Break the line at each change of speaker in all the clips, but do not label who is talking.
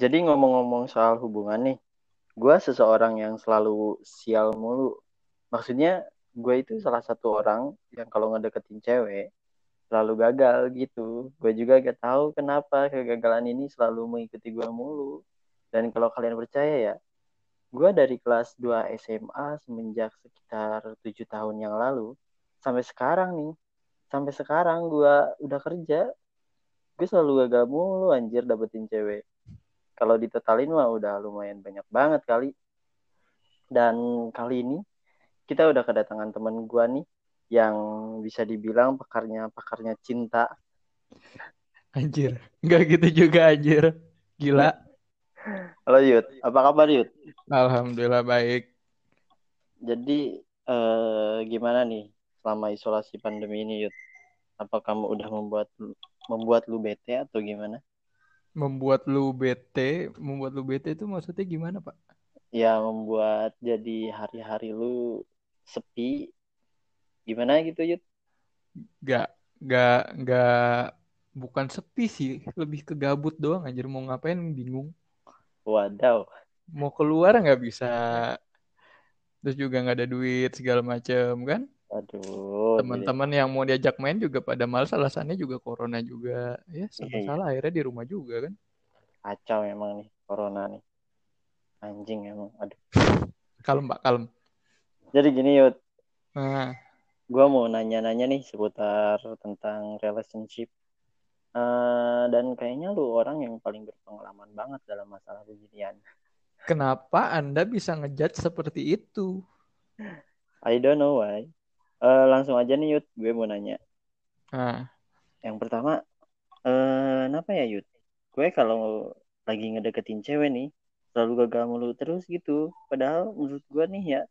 Jadi ngomong-ngomong soal hubungan nih, gue seseorang yang selalu sial mulu. Maksudnya gue itu salah satu orang yang kalau ngedeketin cewek selalu gagal gitu. Gue juga gak tahu kenapa kegagalan ini selalu mengikuti gue mulu. Dan kalau kalian percaya ya, gue dari kelas 2 SMA semenjak sekitar tujuh tahun yang lalu sampai sekarang nih, sampai sekarang gue udah kerja, gue selalu gagal mulu anjir dapetin cewek kalau ditotalin mah udah lumayan banyak banget kali. Dan kali ini kita udah kedatangan temen gua nih yang bisa dibilang pakarnya pakarnya cinta.
Anjir, nggak gitu juga anjir. Gila.
Halo Yud, apa kabar Yud?
Alhamdulillah baik.
Jadi eh, gimana nih selama isolasi pandemi ini Yud? Apa kamu udah membuat membuat lu bete atau gimana?
Membuat lu bete, membuat lu bete itu maksudnya gimana, Pak?
Ya, membuat jadi hari-hari lu sepi. Gimana gitu, Yud?
Gak, gak, gak, bukan sepi sih, lebih ke gabut doang anjir. Mau ngapain bingung.
Wadaw.
Mau keluar nggak bisa. Terus juga nggak ada duit segala macem kan?
Aduh.
Teman-teman yang mau diajak main juga pada males alasannya juga corona juga. Ya, sama iya, salah akhirnya di rumah juga kan.
Kacau emang nih corona nih. Anjing emang. Aduh.
Kalem, Pak, kalem.
Jadi gini, Yud.
Nah.
Gue mau nanya-nanya nih seputar tentang relationship. Uh, dan kayaknya lu orang yang paling berpengalaman banget dalam masalah beginian.
Kenapa Anda bisa ngejudge seperti itu?
I don't know why. Uh, langsung aja nih Yud, gue mau nanya.
Ah.
Yang pertama, uh, kenapa ya Yud? Gue kalau lagi ngedeketin cewek nih, selalu gagal mulu terus gitu. Padahal menurut gue nih ya,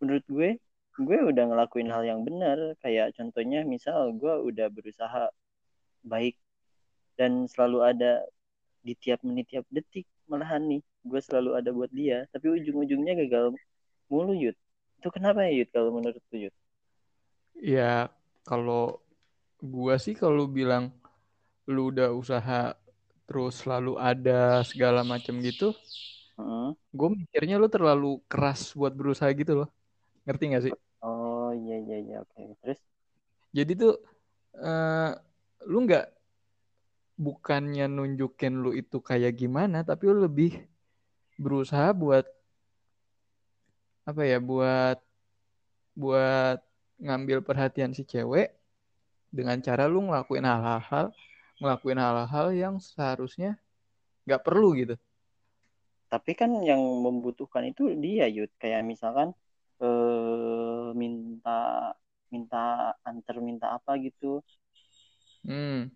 menurut gue, gue udah ngelakuin hal yang benar. Kayak contohnya misal gue udah berusaha baik dan selalu ada di tiap menit tiap detik malahan nih gue selalu ada buat dia tapi ujung-ujungnya gagal mulu Yud itu kenapa ya Yud kalau menurut lu Yud
Ya kalau gua sih kalau bilang lu udah usaha terus selalu ada segala macam gitu,
uh.
gue mikirnya lu terlalu keras buat berusaha gitu loh, ngerti gak sih?
Oh iya iya iya oke okay. terus?
Jadi tuh uh, lu nggak bukannya nunjukin lu itu kayak gimana, tapi lu lebih berusaha buat apa ya buat buat ngambil perhatian si cewek dengan cara lu ngelakuin hal-hal ngelakuin hal-hal yang seharusnya nggak perlu gitu.
Tapi kan yang membutuhkan itu dia Yud. Kayak misalkan eh, minta minta antar minta apa gitu.
Hmm.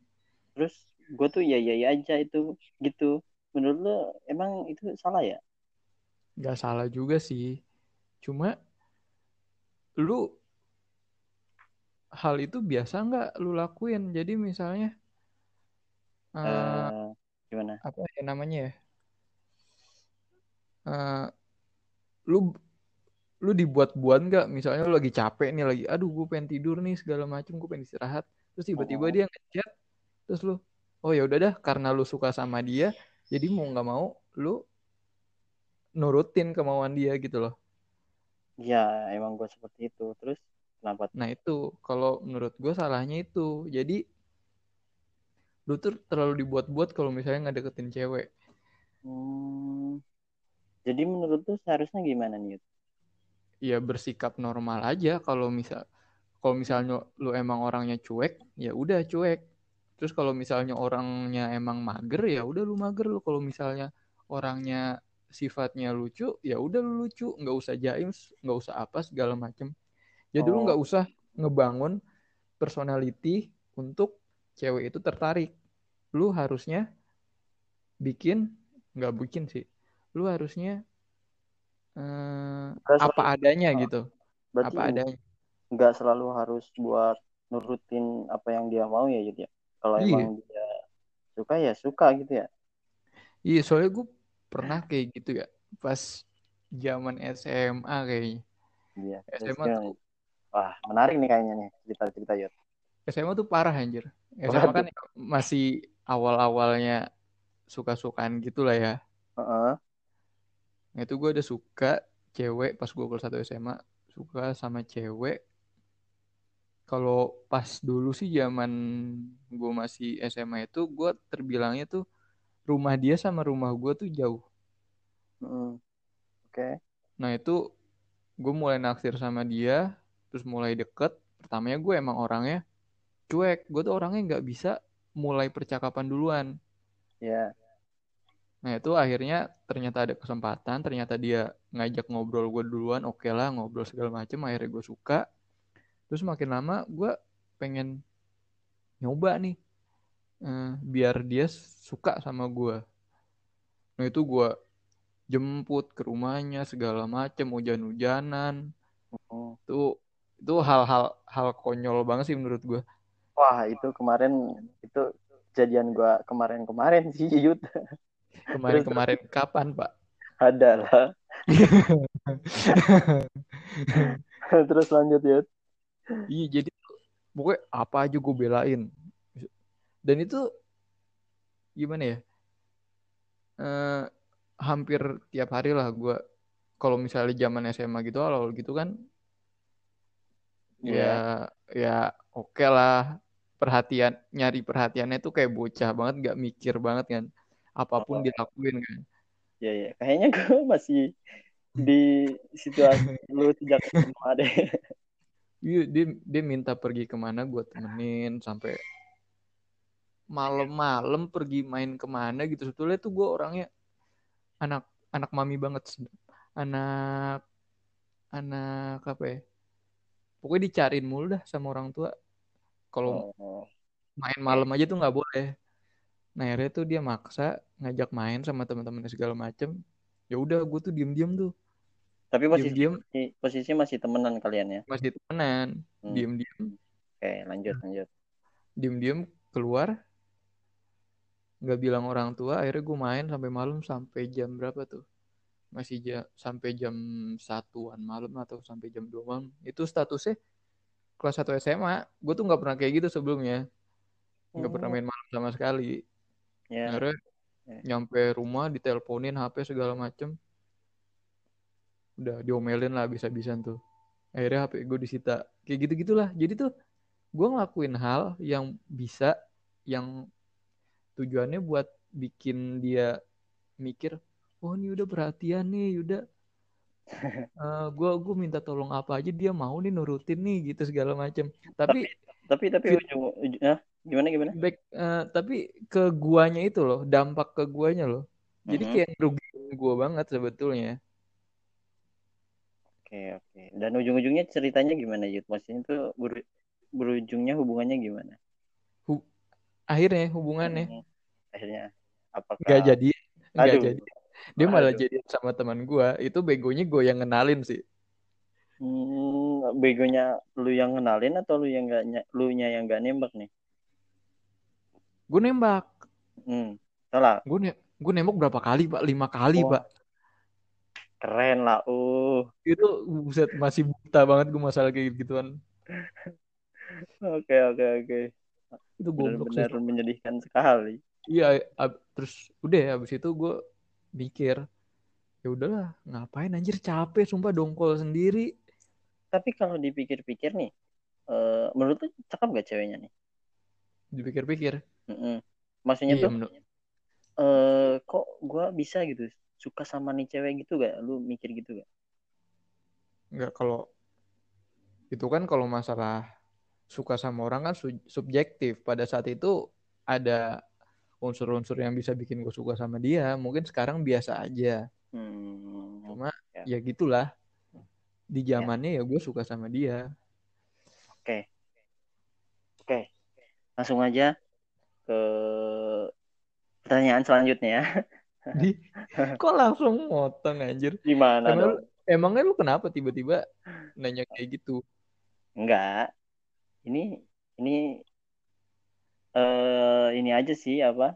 terus gue tuh ya ya ya aja itu gitu. Menurut lo emang itu salah ya?
Nggak salah juga sih. Cuma lu hal itu biasa nggak lu lakuin? Jadi misalnya
uh, uh, gimana?
Apa ya namanya ya? Uh, lu lu dibuat-buat nggak? Misalnya lu lagi capek nih lagi, aduh gue pengen tidur nih segala macam, gue pengen istirahat. Terus tiba-tiba uh dia ngechat, terus lu, oh ya udah dah, karena lu suka sama dia, jadi mau nggak mau lu nurutin kemauan dia gitu loh.
Ya emang gue seperti itu. Terus Kenapa?
Nah itu kalau menurut gue salahnya itu. Jadi lu tuh terlalu dibuat-buat kalau misalnya nggak deketin cewek.
Hmm. Jadi menurut tuh seharusnya gimana nih?
Ya bersikap normal aja kalau misal kalau misalnya lu emang orangnya cuek, ya udah cuek. Terus kalau misalnya orangnya emang mager, ya udah lu mager lu. Kalau misalnya orangnya sifatnya lucu, ya udah lu lucu, nggak usah jaim, nggak usah apa segala macem. Jadi oh. lu nggak usah ngebangun personality untuk cewek itu tertarik. Lu harusnya bikin nggak bikin sih. Lu harusnya eh, apa adanya oh. gitu.
Berarti apa adanya. Nggak selalu harus buat nurutin apa yang dia mau ya jadi. Ya? Kalau iya. emang dia suka ya suka gitu ya.
Iya, soalnya gue pernah kayak gitu ya. Pas zaman SMA kayaknya.
Iya. SMA tuh Wah, menarik nih kayaknya nih cerita-cerita Yud.
SMA tuh parah anjir. SMA kan masih awal-awalnya suka-sukaan gitu lah ya.
Heeh.
Nah itu gue ada suka cewek pas gue kelas 1 SMA suka sama cewek. Kalau pas dulu sih zaman gue masih SMA itu gue terbilangnya tuh rumah dia sama rumah gue tuh jauh.
Mm. Oke.
Nah itu gue mulai naksir sama dia, terus mulai deket. Pertamanya gue emang orangnya cuek. Gue tuh orangnya nggak bisa mulai percakapan duluan.
Ya.
Nah itu akhirnya ternyata ada kesempatan, ternyata dia ngajak ngobrol gue duluan, oke lah ngobrol segala macem, akhirnya gue suka. Terus makin lama gue pengen nyoba nih, eh, biar dia suka sama gue. Nah itu gue jemput ke rumahnya segala macem, hujan-hujanan.
Oh.
Itu itu hal-hal hal konyol banget sih menurut gue.
Wah itu kemarin itu kejadian gua kemarin-kemarin sih Yud.
Kemarin-kemarin kapan pak?
Ada lah. Terus lanjut Yud.
Iya jadi pokoknya apa aja gue belain. Dan itu gimana ya? Eh, hampir tiap hari lah gue kalau misalnya zaman SMA gitu awal gitu kan
Iya.
ya ya oke lah perhatian nyari perhatiannya tuh kayak bocah banget nggak mikir banget kan apa pun
Oh.
dilakuin kan
Iya ya. Kayaknya gue masih di situasi lu sejak SMA deh.
Iya, dia dia minta pergi ke mana gue temenin sampai malam-malam pergi main ke mana gitu sebetulnya tuh gue orangnya anak anak mami banget anak anak apa ya pokoknya dicariin mulu dah sama orang tua. Kalau
Oh.
main malam aja tuh nggak boleh. Nah akhirnya tuh dia maksa ngajak main sama teman-temannya segala macem. Ya udah gue tuh diem-diem tuh.
Tapi posisi
diem-diem.
posisinya masih temenan kalian ya.
masih temenan.
Hmm.
diem-diem.
Oke, lanjut lanjut.
diem-diem keluar. Nggak bilang orang tua akhirnya gue main sampai malam sampai jam berapa tuh masih jam sampai jam satuan malam atau sampai jam dua malam itu statusnya kelas 1 SMA gue tuh nggak pernah kayak gitu sebelumnya. Nggak pernah
Oh.
main malam sama sekali.
Ya.
akhirnya
Ya.
nyampe rumah diteleponin HP segala macem. Udah diomelin lah bisa-bisan tuh. Akhirnya HP gue disita. Kayak gitu gitulah jadi tuh gue ngelakuin hal yang bisa yang tujuannya buat bikin dia mikir oh ini udah perhatian nih udah gue gue minta tolong apa aja dia mau nih nurutin nih gitu segala macem tapi
Tapi tapi
Fit-
ujung, ujung ah, gimana gimana?
back eh, tapi ke guanya itu loh dampak ke guanya loh jadi
Mhm.
kayak ngerugiin gua banget sebetulnya
Oke oke. Dan ujung-ujungnya ceritanya gimana Yud? Maksudnya itu ber- berujungnya hubungannya gimana?
akhirnya hubungannya
Hmm. Akhirnya apakah
nggak jadi nggak
Aduh.
jadi dia malah jadi sama teman gua itu begonya gue yang ngenalin sih
Hmm, begonya lu yang kenalin atau lu yang nggak lu nya yang nggak nembak nih?
gue nembak
Hmm, salah.
gue ne gue nembak berapa kali pak lima kali
Wah.
pak
Keren lah. Uh.
itu buset masih buta banget gue masalah kayak gituan
Oke oke oke.
itu sih
Benar-benar menyedihkan sekali.
iya ab- terus udah ya abis itu gue mikir ya udahlah ngapain anjir capek sumpah dongkol sendiri
Tapi kalau dipikir-pikir nih, eh menurut lu cakep gak ceweknya nih?
dipikir-pikir
Mm-mm. Maksudnya
iya
tuh,
menurut
eh kok gua bisa gitu suka sama nih cewek gitu gak? Lu mikir gitu gak?
nggak kalau itu kan kalau masalah suka sama orang kan su- subjektif pada saat itu ada unsur-unsur yang bisa bikin gue suka sama dia mungkin sekarang biasa aja
Hmm.
cuma
Ya.
ya gitulah di zamannya ya gue suka sama dia
Oke. Oke. Langsung aja ke pertanyaan selanjutnya ya.
di kok langsung motong anjir
Gimana
emang
dong?
emangnya lu kenapa tiba-tiba nanya kayak gitu
Enggak. Ini ini eh ini aja sih apa?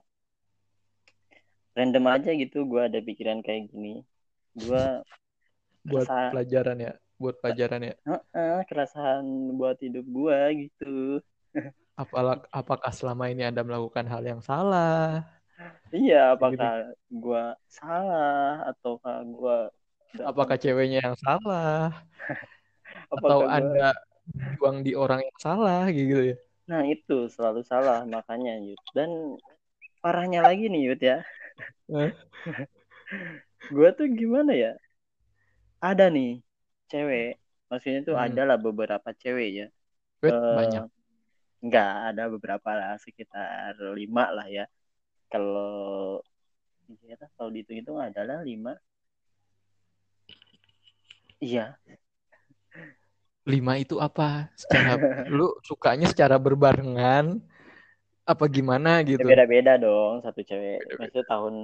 Random aja gitu gua ada pikiran kayak gini. Gua
buat
Kerasa-
pelajaran ya buat pelajaran ya
Heeh, keresahan buat hidup gua gitu.
Apalah, apakah selama ini anda melakukan hal yang salah
iya apakah gua salah ataukah gua
Apakah ceweknya yang salah atau
gua
Anda berjuang di orang yang salah gitu ya?
Nah itu selalu salah makanya Yud dan parahnya lagi nih Yud ya
Eh,
gua tuh gimana ya ada nih cewek maksudnya tuh
Hmm.
ada lah beberapa cewek ya
wait,
Eh,
banyak.
Enggak, ada beberapa lah, sekitar lima lah ya. Kalau kalau dihitung-hitung adalah lima. Iya,
Lima itu apa? Secara lu sukanya secara berbarengan apa gimana gitu?
beda-beda dong satu cewek.
Beda-beda.
Maksudnya tahun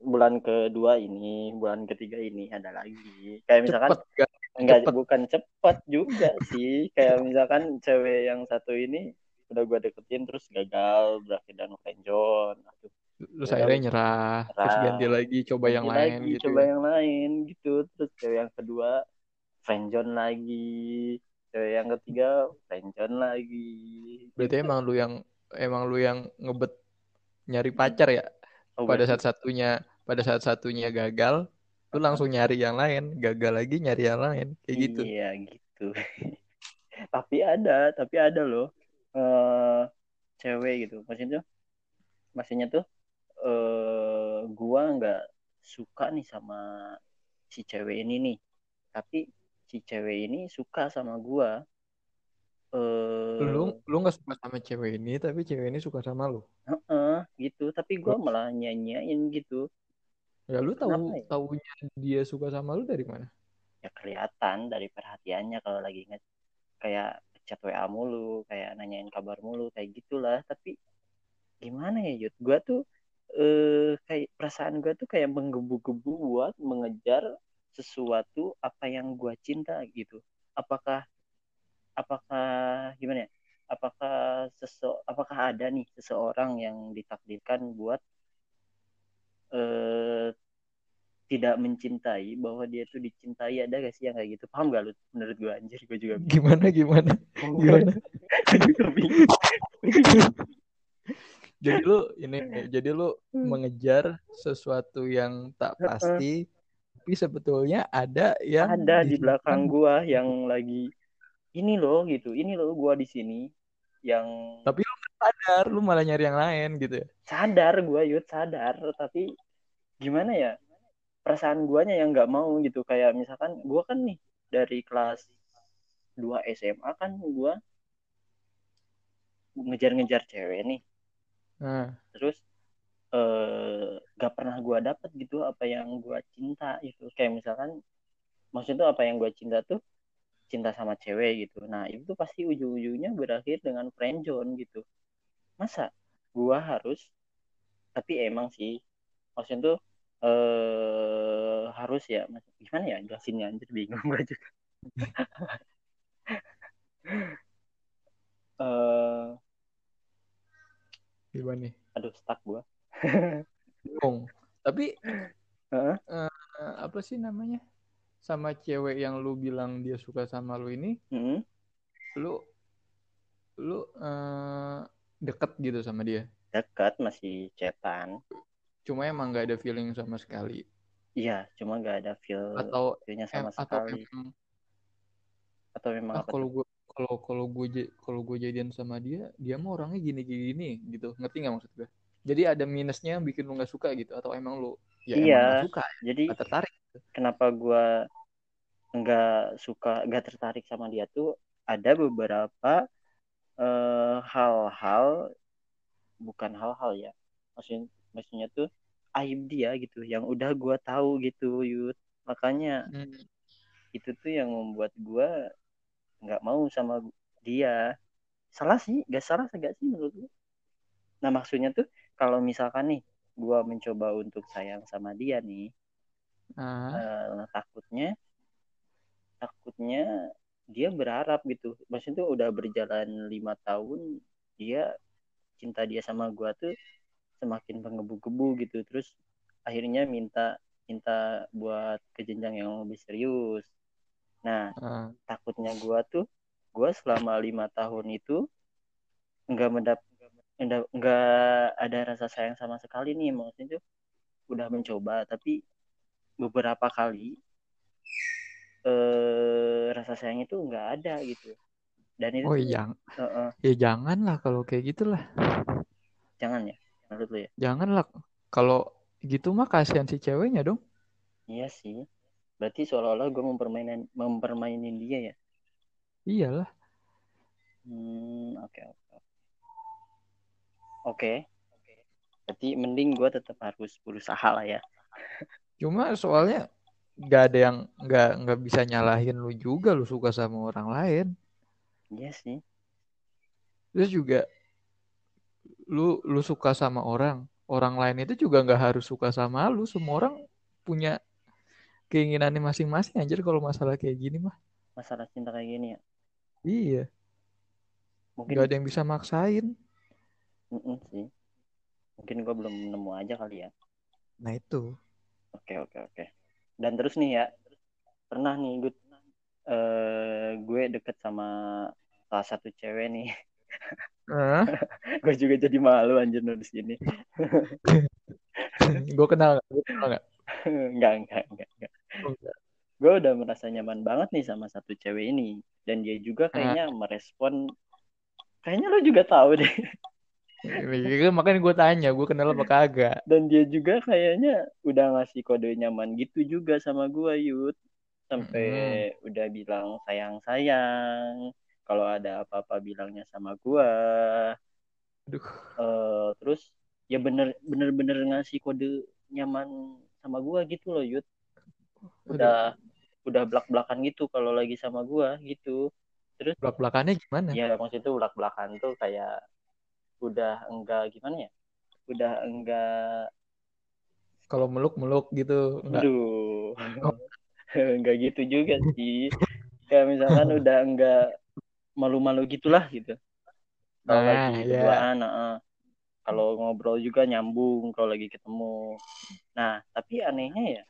bulan kedua ini, bulan ketiga ini ada lagi. Kayak misalkan
Cepet gak?
enggak
cepet.
bukan cepat juga sih. Kayak misalkan cewek yang satu ini udah gua deketin terus gagal berakhir dengan friendzone.
Terus akhirnya nyerah, terus
nyerah.
ganti lagi coba yang
ganti
lain
lagi,
gitu.
coba
ya.
yang lain gitu terus cewek yang kedua friendzone lagi. Cewek yang ketiga friendzone lagi.
Berarti emang lu yang emang lu yang ngebet nyari pacar ya?
Oh,
Pada saat satunya pada saat satunya gagal, lu langsung nyari yang lain, gagal lagi nyari yang lain, kayak gitu.
iya gitu. Tapi ada tapi ada loh eh cewek gitu. Maksudnya maksudnya tuh eh gua nggak suka nih sama si cewek ini nih. Tapi si cewek ini suka sama gua eh
Lu lu nggak suka sama cewek ini, tapi cewek ini suka sama lu.
Heeh, gitu tapi gua malah nyanyain gitu
Ya lu tahu
Kenapa ya?
taunya dia suka sama lu dari mana?
ya kelihatan dari perhatiannya kalau lagi nge kayak chat WA mulu kayak nanyain kabar mulu kayak gitulah tapi gimana ya Yud gua tuh eh kayak perasaan gua tuh kayak menggebu-gebu buat mengejar sesuatu apa yang gua cinta gitu apakah apakah gimana ya apakah sese apakah ada nih seseorang yang ditakdirkan buat eh tidak mencintai bahwa dia tuh dicintai ada gak sih yang kayak gitu paham gak lu menurut gua anjir gua juga bingung.
Gimana gimana? Gimana? Jadi lu ini jadi lu
Hmm.
mengejar sesuatu yang tak pasti, tapi sebetulnya ada yang
ada di belakang gua yang lagi ini loh gitu. Ini loh gua di sini yang
Tapi lu sadar, lu malah nyari yang lain gitu ya.
sadar gua yud sadar. Tapi gimana ya? Perasaan guanya yang nggak mau gitu. Kayak misalkan gua kan nih dari kelas 2 SMA kan gua ngejar-ngejar cewek nih.
Nah,
terus eh gak pernah gua dapet gitu apa yang gua cinta itu kayak misalkan maksudnya tuh apa yang gua cinta tuh cinta sama cewek gitu. Nah itu tuh pasti ujung-ujungnya berakhir dengan friendzone gitu. Masa gua harus tapi emang sih maksudnya tuh eh harus ya Mas- gimana ya jelasinnya? Anjir bingung gua juga. Eh
gimana nih?
aduh stuck gua
Bingung. Tapi
Heeh.
eh, apa sih namanya? Sama cewek yang lu bilang dia suka sama lu ini,
Mm-mm.
lu lu eh, deket gitu sama dia.
dekat masih cetan
Cuma emang gak ada feeling sama sekali.
iya cuma gak ada feel
Atau
feelnya
em,
sama
atau
sekali
emang
atau memang
ah kalau gue kalau kalau gue kalau gue jadian sama dia dia mah orangnya gini gini gitu ngerti nggak maksud gue jadi ada minusnya yang bikin lu nggak suka gitu atau emang lu ya
Iya.
emang nggak suka
jadi
nggak tertarik
kenapa gua nggak suka nggak tertarik sama dia tuh ada beberapa eh, hal-hal bukan hal-hal ya maksudnya maksudnya tuh aib dia gitu yang udah gua tahu gitu Yud makanya
Hmm.
itu tuh yang membuat gua nggak mau sama dia salah sih gak salah gak sih menurut gua nah maksudnya tuh kalau misalkan nih gua mencoba untuk sayang sama dia nih
ah
eh, takutnya takutnya dia berharap gitu. Maksudnya tuh udah berjalan lima tahun dia cinta dia sama gua tuh semakin menggebu-gebu gitu. Terus akhirnya minta minta buat ke jenjang yang lebih serius. Nah
ah.
takutnya gua tuh gua selama lima tahun itu nggak mendap enggak enggak ada rasa sayang sama sekali nih maksudnya tuh udah mencoba tapi beberapa kali eh rasa sayang itu enggak ada gitu dan itu
Oh iya,
eh, eh,
ya jangan lah kalau kayak gitulah.
jangan ya menurut lu ya
Jangan lah. Kalau gitu mah kasihan si ceweknya dong.
iya sih berarti seolah-olah gue mempermainin mempermainin dia ya
Iyalah.
hmm oke oke oke berarti mending gue tetap harus berusaha lah ya
Cuma soalnya nggak ada yang nggak nggak bisa nyalahin lu juga lu suka sama orang lain.
iya sih
Terus juga lu lu suka sama orang, orang lain itu juga nggak harus suka sama lu. Semua orang punya keinginannya masing-masing anjir kalau masalah kayak gini mah.
masalah cinta kayak gini ya
Iya,
mungkin
nggak ada yang bisa maksain.
Mm-mm sih. Mungkin gue belum nemu aja kali ya.
Nah itu.
oke oke oke. Dan terus nih ya pernah nih gue eh gue deket sama salah satu cewek nih.
Ah,
gue juga jadi malu anjir nulis ini
gue kenal nggak? Gue kenal nggak?
enggak enggak enggak enggak
Oh, enggak.
gue udah merasa nyaman banget nih sama satu cewek ini. Dan dia juga kayaknya merespon kayaknya lo juga tahu deh
Makanya gue tanya, gue kenal apa kagak?
dan dia juga kayaknya udah ngasih kode nyaman gitu juga sama gue Yud. Sampai udah bilang sayang sayang kalau ada apa-apa bilangnya sama gue
Aduh,
Eh, terus ya bener bener bener ngasih kode nyaman sama gue gitu loh Yud. Udah udah belak belakan gitu kalau lagi sama gue gitu. Terus
belak belakannya gimana?
ya maksud itu belak belakan tuh kayak udah enggak gimana ya udah enggak
Kalau meluk meluk gitu, enggak?
aduh
Oh.
enggak gitu juga sih kayak misalkan udah enggak malu-malu gitulah gitu kalau
Ah,
lagi
iya.
berduaan nah, kalau ngobrol juga nyambung kalau lagi ketemu nah tapi anehnya ya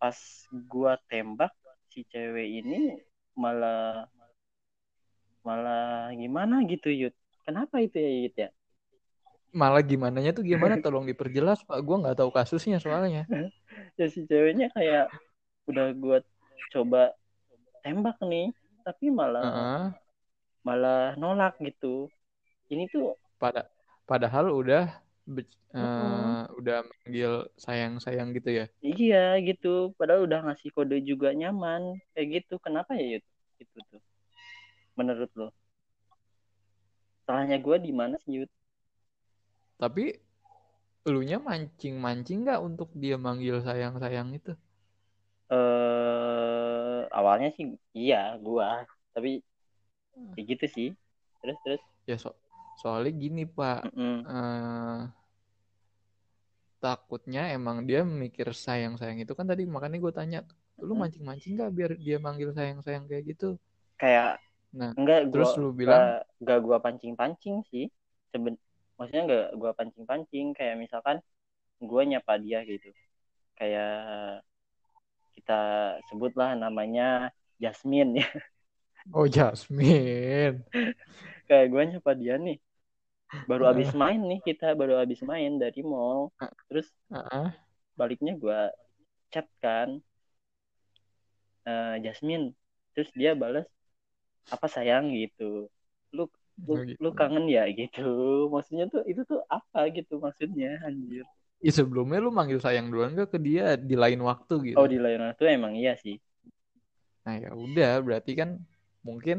pas gua tembak si cewek ini malah malah gimana gitu Yud kenapa itu ya Yud ya
Malah gimananya tuh gimana? Tolong diperjelas, Pak. Gue nggak tahu kasusnya soalnya.
ya si ceweknya kayak udah gua coba tembak nih tapi malah
Heeh.
malah nolak gitu ini tuh
Pada padahal udah be- eh,
Mm-mm.
udah manggil sayang-sayang gitu ya.
iya gitu padahal udah ngasih kode juga nyaman kayak gitu kenapa ya Yud itu tuh menurut lo salahnya gua di mana sih Yud
Tapi elunya mancing-mancing nggak untuk dia manggil sayang-sayang itu?
eh awalnya sih iya gua tapi kayak gitu sih terus terus
Ya so soalnya gini, Pak.
Mm-mm.
eh takutnya emang dia mikir sayang-sayang itu kan tadi makanya gue tanya lu mancing-mancing nggak biar dia manggil sayang-sayang kayak gitu
kayak
nah
enggak
terus
gua
lu bilang?
enggak, enggak gua pancing-pancing sih. Seben maksudnya enggak gua pancing-pancing kayak misalkan gua nyapa dia gitu. Kayak kita sebutlah namanya Jasmine. Ya
oh Jasmine.
Kayak gua nyapa dia nih. Baru habis main nih kita baru habis main dari mall. Terus
Heeh.
baliknya gua chat kan eh, Jasmine. Terus dia balas apa sayang gitu. Lu lu,
Oh, gitu.
lu kangen ya gitu. Maksudnya tuh itu tuh apa gitu maksudnya anjir.
Ih, sebelumnya lu manggil sayang duluan gak ke dia? Di lain waktu gitu.
Oh di lain waktu emang iya sih.
Nah ya udah berarti kan mungkin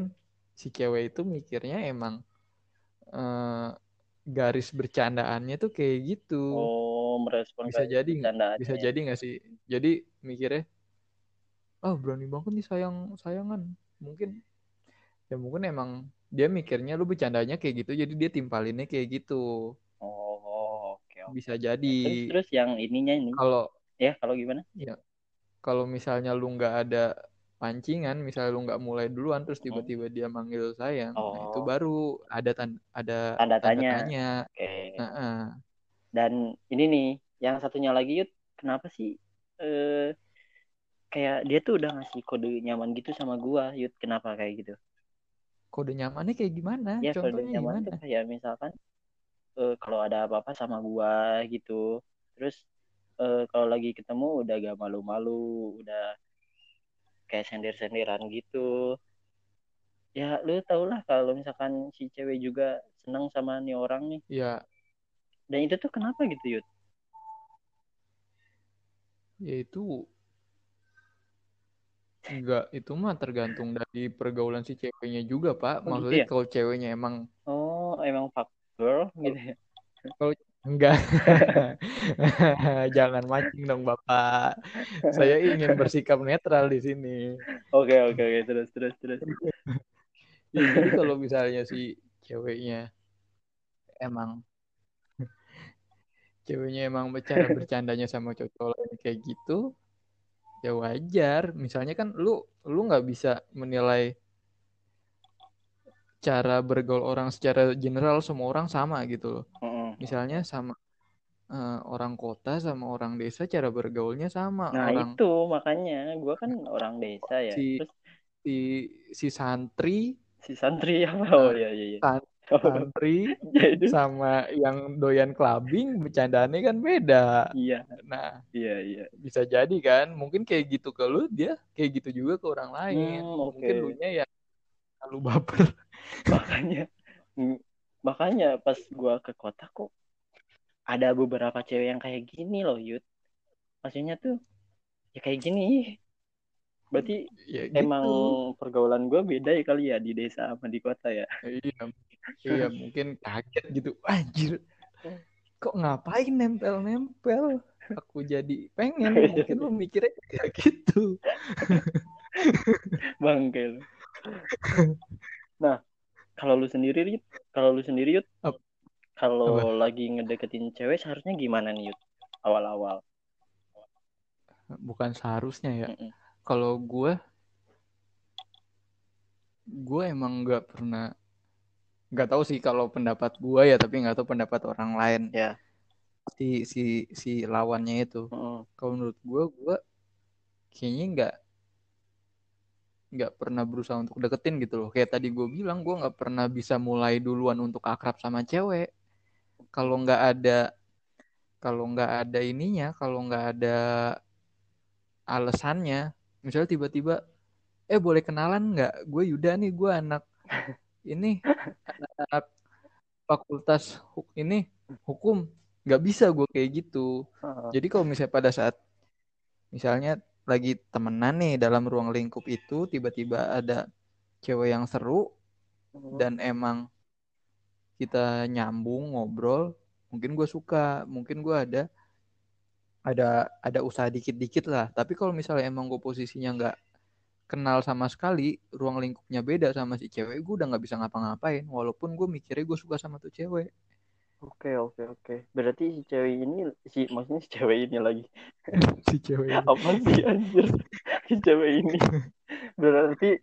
si cewek itu mikirnya emang eh, garis bercandaannya tuh kayak gitu.
Oh merespon
bisa jadi bisa
ya.
jadi nggak sih? Jadi mikirnya oh berani banget nih sayang sayangan. Mungkin ya mungkin emang dia mikirnya lu bercandanya kayak gitu jadi dia timpalinnya kayak gitu.
Oh oke oke
bisa
terus
jadi.
Terus yang ininya ini?
Kalau
ya kalau gimana?
Ya kalau misalnya lu nggak ada pancingan misalnya lu nggak mulai duluan terus
Hmm.
tiba-tiba dia manggil sayang nah itu
Oh.
baru ada tan- ada
Tanda
tanda
tanya.
tanya.
Oke.
Heeh.
dan ini nih yang satunya lagi Yud kenapa sih eh kayak dia tuh udah ngasih kode nyaman gitu sama gua Yud? Kenapa kayak gitu
kode nyamannya kayak gimana?
Ya kode
contohnya
nyaman
gimana?
tuh kayak misalkan eh, kalau ada apa-apa sama gua gitu. Terus eh, kalau lagi ketemu udah gak malu-malu udah kayak sendir-sendiran gitu. Ya lu tau lah kalau misalkan si cewek juga seneng sama nih orang nih.
Ya
dan itu tuh kenapa gitu Yud?
Ya itu enggak itu mah tergantung dari pergaulan si ceweknya juga pak.
Oh, gitu
maksudnya
ya?
kalau ceweknya emang
oh emang fuck girl gitu ya?
Kalau enggak. Jangan mancing dong bapak. Saya ingin bersikap netral di sini.
Oke oke oke. Terus terus terus.
Ya, jadi kalau misalnya si ceweknya emang ceweknya emang cara bercandanya sama cowok lain kayak gitu ya wajar. Misalnya kan lu lu nggak bisa menilai cara bergaul orang secara general semua orang sama gitu loh. Misalnya sama eh, orang kota sama orang desa cara bergaulnya sama.
Nah
orang
itu makanya. Gua kan orang desa ya.
Si-
terus
si si santri
si santri apa? Oh iya iya iya.
San- santri
Ya,
sama yang doyan clubbing bercandaannya kan beda.
Iya.
Nah
iya iya.
bisa jadi kan mungkin kayak gitu ke lu dia kayak gitu juga ke orang lain.
Hmm, oke.
mungkin lu nya ya lu baper.
Makanya makanya pas gua ke kota kok ada beberapa cewek yang kayak gini loh Yud. Maksudnya tuh ya kayak gini. Berarti
ya
emang
gitu.
pergaulan gua beda ya kali ya di desa sama di kota ya?
Iya iya mungkin kaget gitu. Anjir kok ngapain nempel-nempel? Aku jadi pengen mungkin lu mikirnya kayak gitu.
Bangke lu. nah kalau lu sendiri Yud? Kalau lu sendiri Yud? Kalau lagi ngedeketin cewek seharusnya gimana nih Yud? Awal-awal.
Bukan seharusnya ya. Kalau gue gue emang nggak pernah nggak tahu sih kalau pendapat gue ya tapi nggak tahu pendapat orang lain.
Ya.
si si si lawannya itu.
Mm-mm.
kalau menurut gue gue kayaknya nggak nggak pernah berusaha untuk deketin gitu loh. Kayak tadi gue bilang gue nggak pernah bisa mulai duluan untuk akrab sama cewek. Kalau nggak ada kalau nggak ada ininya kalau nggak ada alasannya misalnya tiba-tiba eh boleh kenalan nggak? Gue Yuda nih gue anak ini anak fakultas huk- ini hukum nggak bisa gue kayak gitu. Jadi kalau misalnya pada saat misalnya lagi temenan nih dalam ruang lingkup itu tiba-tiba ada cewek yang seru dan emang kita nyambung ngobrol mungkin gue suka mungkin gue ada ada ada usaha dikit-dikit lah. Tapi kalau misalnya emang gue posisinya nggak kenal sama sekali ruang lingkupnya beda sama si cewek gue udah nggak bisa ngapa-ngapain walaupun gue mikirnya gue suka sama tuh cewek
Oke oke oke. Berarti si cewek ini si maksudnya si cewek ini lagi.
si cewek ini.
Apa sih anjir? Si cewek ini. Berarti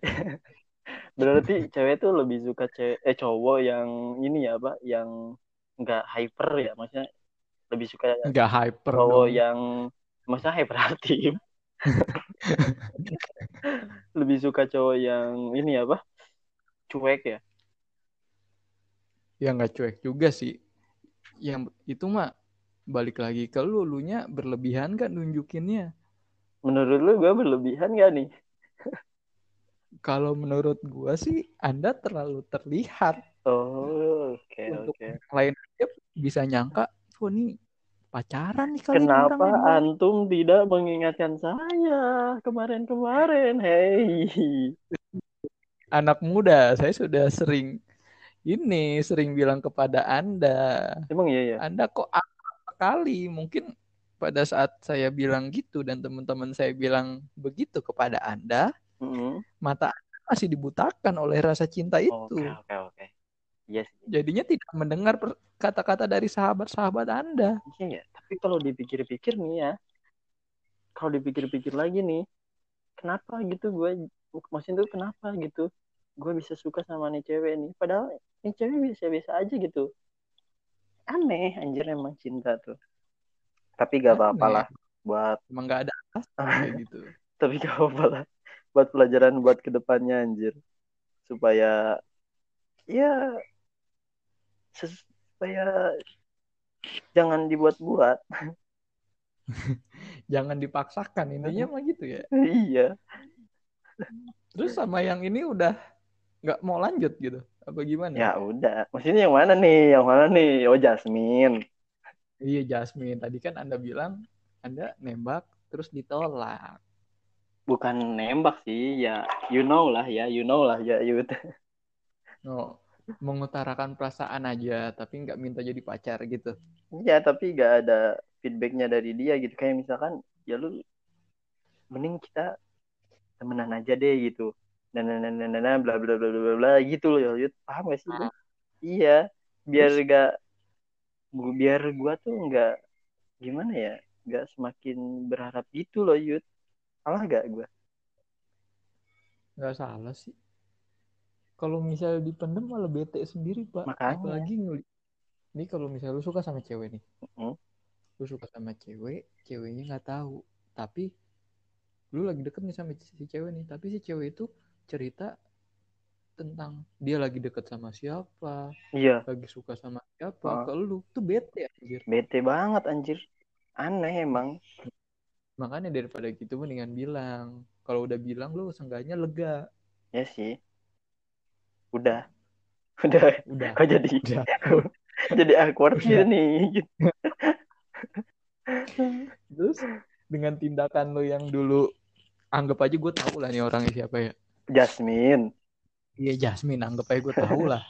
berarti cewek tuh lebih suka cewek eh cowok yang ini ya, Pak, yang enggak hyper ya, maksudnya lebih suka
nggak hyper
cowok
dong.
yang maksudnya hyperaktif. lebih suka cowok yang ini Pak? Cuek ya.
ya nggak cuek juga sih yang itu mah balik lagi ke lu lu nya berlebihan kan nunjukinnya
Menurut lu gue berlebihan gak nih?
kalau menurut gua sih anda terlalu terlihat
Oh, oke
Untuk-
oke.
lain aja bisa nyangka wah nih pacaran nih kalian
Kenapa
orang nih."
antum tidak mengingatkan saya kemarin-kemarin? Hei,
anak muda saya sudah sering ini sering bilang kepada anda
emang iya ya?
anda kok akrab sekali mungkin pada saat saya bilang gitu dan teman-teman saya bilang begitu kepada anda
Mm-mm.
mata anda masih dibutakan oleh rasa cinta itu
Oke oke oke. Iya sih.
jadinya tidak mendengar kata-kata dari sahabat-sahabat anda
Iya ya. Tapi kalau dipikir-pikir nih ya, kalau dipikir-pikir lagi nih, kenapa gitu gue, maksudnya tuh kenapa gitu? Gue bisa suka sama nih cewek nih, padahal nih cewek biasa-biasa aja gitu. Aneh, anjir emang cinta tuh. Tapi gak apa-apa lah buat
emang nggak ada kayak gitu
tapi gak apa-apa lah buat pelajaran buat ke depannya anjir supaya ya supaya jangan dibuat-buat
Jangan dipaksakan intinya mah gitu ya.
iya
Terus sama yang ini udah nggak mau lanjut gitu. Apa gimana?
ya udah maksudnya yang mana nih yang mana nih oh Jasmine
Iya Jasmine. Tadi kan Anda bilang Anda nembak terus ditolak.
bukan nembak sih ya you know lah ya you know lah ya Yud
No, mengutarakan perasaan aja tapi nggak minta jadi pacar gitu.
Iya, tapi gak ada feedbacknya dari dia gitu. Kayak misalkan, ya lu mending kita temenan aja deh gitu. Dan dan dan dan dan bla bla bla bla bla gitu loh, Yud. Paham gak sih? lu? Iya, biar gak gu- biar gua tuh nggak gimana ya, nggak semakin berharap gitu loh, Yud. Salah gak gua?
Nggak salah sih. Kalau misalnya dipendem malah bete sendiri pak.
Makanya.
Apalagi ngeli- ini kalau misalnya lu suka sama cewek nih,
Mm.
lu suka sama cewek, ceweknya nggak tahu, tapi lu lagi deket nih sama si cewek nih, tapi si cewek itu cerita tentang dia lagi deket sama siapa,
Iya,
lagi suka sama siapa,
Ah.
ke lu tuh bete anjir.
bete banget anjir. Aneh emang.
Makanya daripada gitu mendingan bilang. Kalau udah bilang lu seenggaknya lega.
Ya sih. Udah. Udah.
Udah.
Kok jadi
Udah.
jadi awkward gitu nih.
Terus dengan tindakan lo yang dulu anggap aja gue tahu lah nih orangnya siapa ya.
Jasmine.
Iya Jasmine anggap aja gue tahu lah.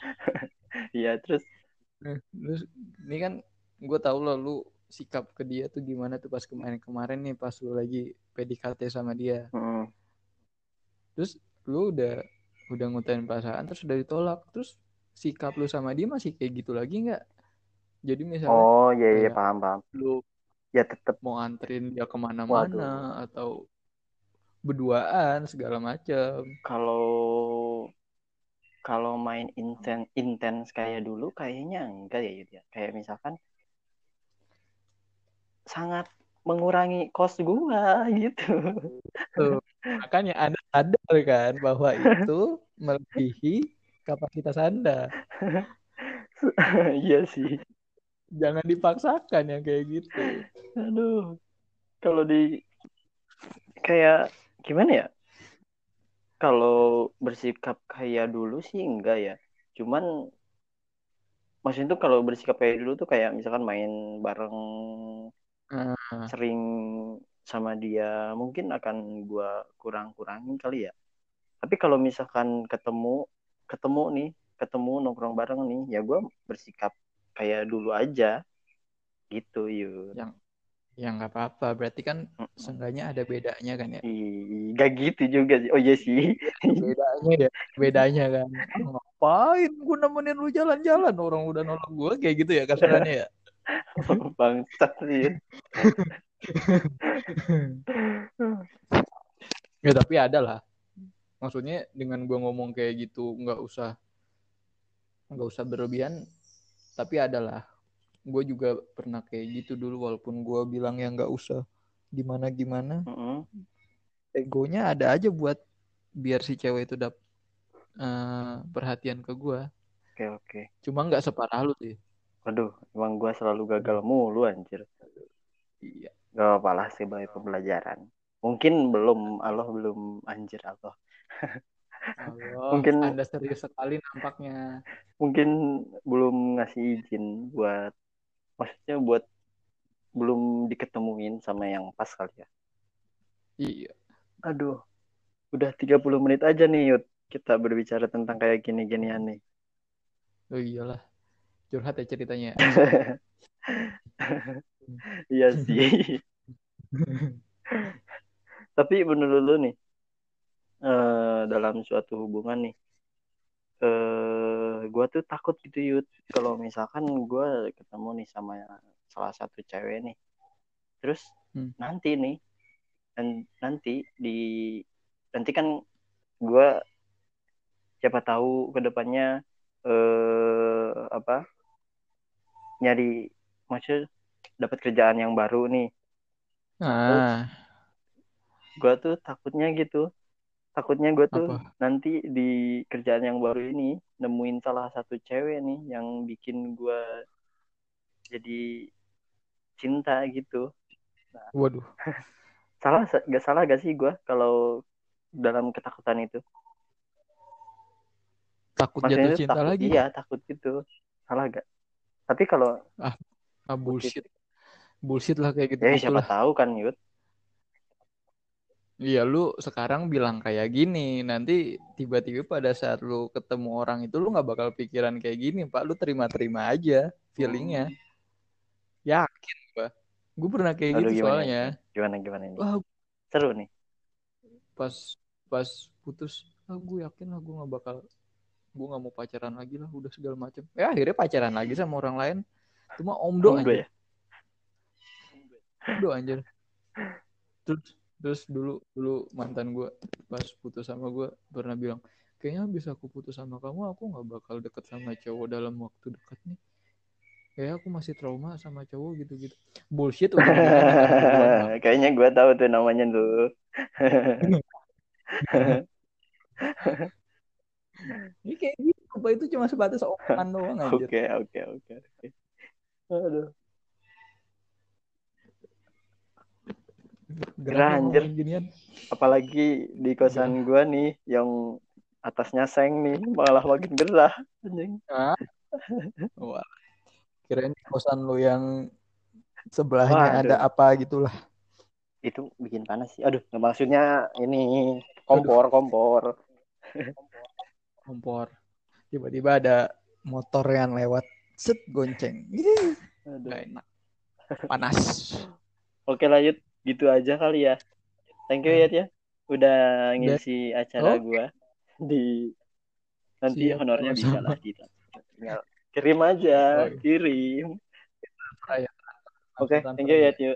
Iya, terus
Nah, Terus ini kan gue tahu lo lu sikap ke dia tuh gimana tuh pas kemarin-kemarin nih pas lu lagi PDKT sama dia.
mm,
Terus lu udah udah ngutain perasaan terus udah ditolak. Terus sikap lu sama dia masih kayak gitu lagi nggak? Jadi misalnya
Oh, iya iya
kayak
paham paham.
lu
Ya tetep
mau anterin dia ke mana-mana atau berduaan segala macam.
kalau kalau main intens intens kayak dulu kayaknya enggak ya gitu ya. Kayak misalkan sangat mengurangi kos gua gitu.
Tuh. Makanya Anda sadar kan bahwa itu melebihi kapasitas Anda.
Iya sih.
Jangan dipaksakan yang kayak gitu.
Aduh. Kalau di kayak gimana ya? Kalau bersikap kayak dulu sih enggak ya. Cuman maksudnya tuh kalau bersikap kayak dulu tuh kayak misalkan main bareng
Nah,
sering sama dia mungkin akan gua kurang-kurangin kali ya. Tapi kalau misalkan ketemu ketemu nih, ketemu nongkrong bareng nih, ya gua bersikap kayak dulu aja. Gitu, yuk.
ya nggak apa-apa. Berarti kan
Mm-mm.
seenggaknya ada bedanya kan ya.
Ih, gak gitu juga sih. Oh iya sih.
Bedanya ya. Bedanya kan. Ngapain gue nemenin lu jalan-jalan orang udah nolak gue kayak gitu ya kasarannya ya.
Bangsat sih.
ya tapi ada lah. Maksudnya dengan gue ngomong kayak gitu nggak usah nggak usah berlebihan. Tapi ada lah. Gue juga pernah kayak gitu dulu walaupun gue bilang ya nggak usah gimana gimana.
Mm-mm.
Egonya ada aja buat biar si cewek itu dap eh, perhatian ke gue.
Oke, oke.
Cuma nggak separah lu sih.
Waduh, emang gua selalu gagal mulu anjir.
Iya.
Gak apa lah sebagai pembelajaran. Mungkin belum, Allah belum anjir Allah.
Allah,
Mungkin-
Anda serius sekali nampaknya.
Mungkin belum ngasih izin buat, maksudnya buat belum diketemuin sama yang pas kali ya.
Iya.
Aduh, udah 30 menit aja nih Yud. Kita berbicara tentang kayak gini-ginian nih.
Oh iyalah. Curhat ya ceritanya.
Iya sih. Tapi menurut lu nih, eh, dalam suatu hubungan nih, eh, gua tuh takut gitu Yud. Kalau misalkan gua ketemu nih sama salah satu cewek nih, terus
Hmm.
nanti nih, dan nanti di nanti kan gua siapa tahu ke depannya eh apa nyari maksud dapat kerjaan yang baru nih
Ah,
gue tuh takutnya gitu takutnya gue tuh
apa?
nanti di kerjaan yang baru ini nemuin salah satu cewek nih yang bikin gue jadi cinta gitu
Waduh.
salah gak salah gak sih gue kalau dalam ketakutan itu
Takut
maksudnya
jatuh cinta
takut
lagi.
iya takut gitu salah gak tapi kalau
Ah, bullshit. Bullshit lah kayak gitu.
ya siapa tahu kan Yud
Iya, lu sekarang bilang kayak gini, nanti tiba-tiba pada saat lu ketemu orang itu lu nggak bakal pikiran kayak gini, Pak. Lu terima-terima aja feelingnya. Yakin, Pak. Gue pernah kayak
Aduh,
gitu
gimana
soalnya.
gimana gimana ini
Wah,
seru nih
pas pas putus, ah gue yakin lah gue nggak bakal, gue nggak mau pacaran lagi lah, udah segala macem. Ya akhirnya pacaran lagi sama orang lain. Cuma omdo
Omdo
aja,
ya
omdo anjir. Terus terus dulu dulu mantan gue pas putus sama gue pernah bilang kayaknya bisa aku putus sama kamu aku nggak bakal deket sama cowok dalam waktu dekat nih. Kayak aku masih trauma sama cowok gitu gitu bullshit udah
kayaknya gue tahu tuh namanya tuh.
Ini kayak gitu apa itu cuma sebatas omongan doang aja
oke oke oke. Aduh
gerah
anjir.
ginian
apalagi di kosan gue nih yang atasnya seng nih malah makin gerah anjing.
Hah? wah kirain di kosan lu yang sebelahnya
Waduh.
ada apa gitulah.
Itu bikin panas sih. Aduh maksudnya ini kompor kompor.
Kompor. Tiba-tiba ada motor yang lewat. Set gonceng.
Aduh.
nggak enak. Panas.
Oke lanjut gitu aja kali ya. Thank you ya ya udah ngisi acara
Oke.
gua di nanti
Siap,
honornya bisa lah kita tinggal kirim aja kirim. Oke
Angkutan
thank you ya. Tio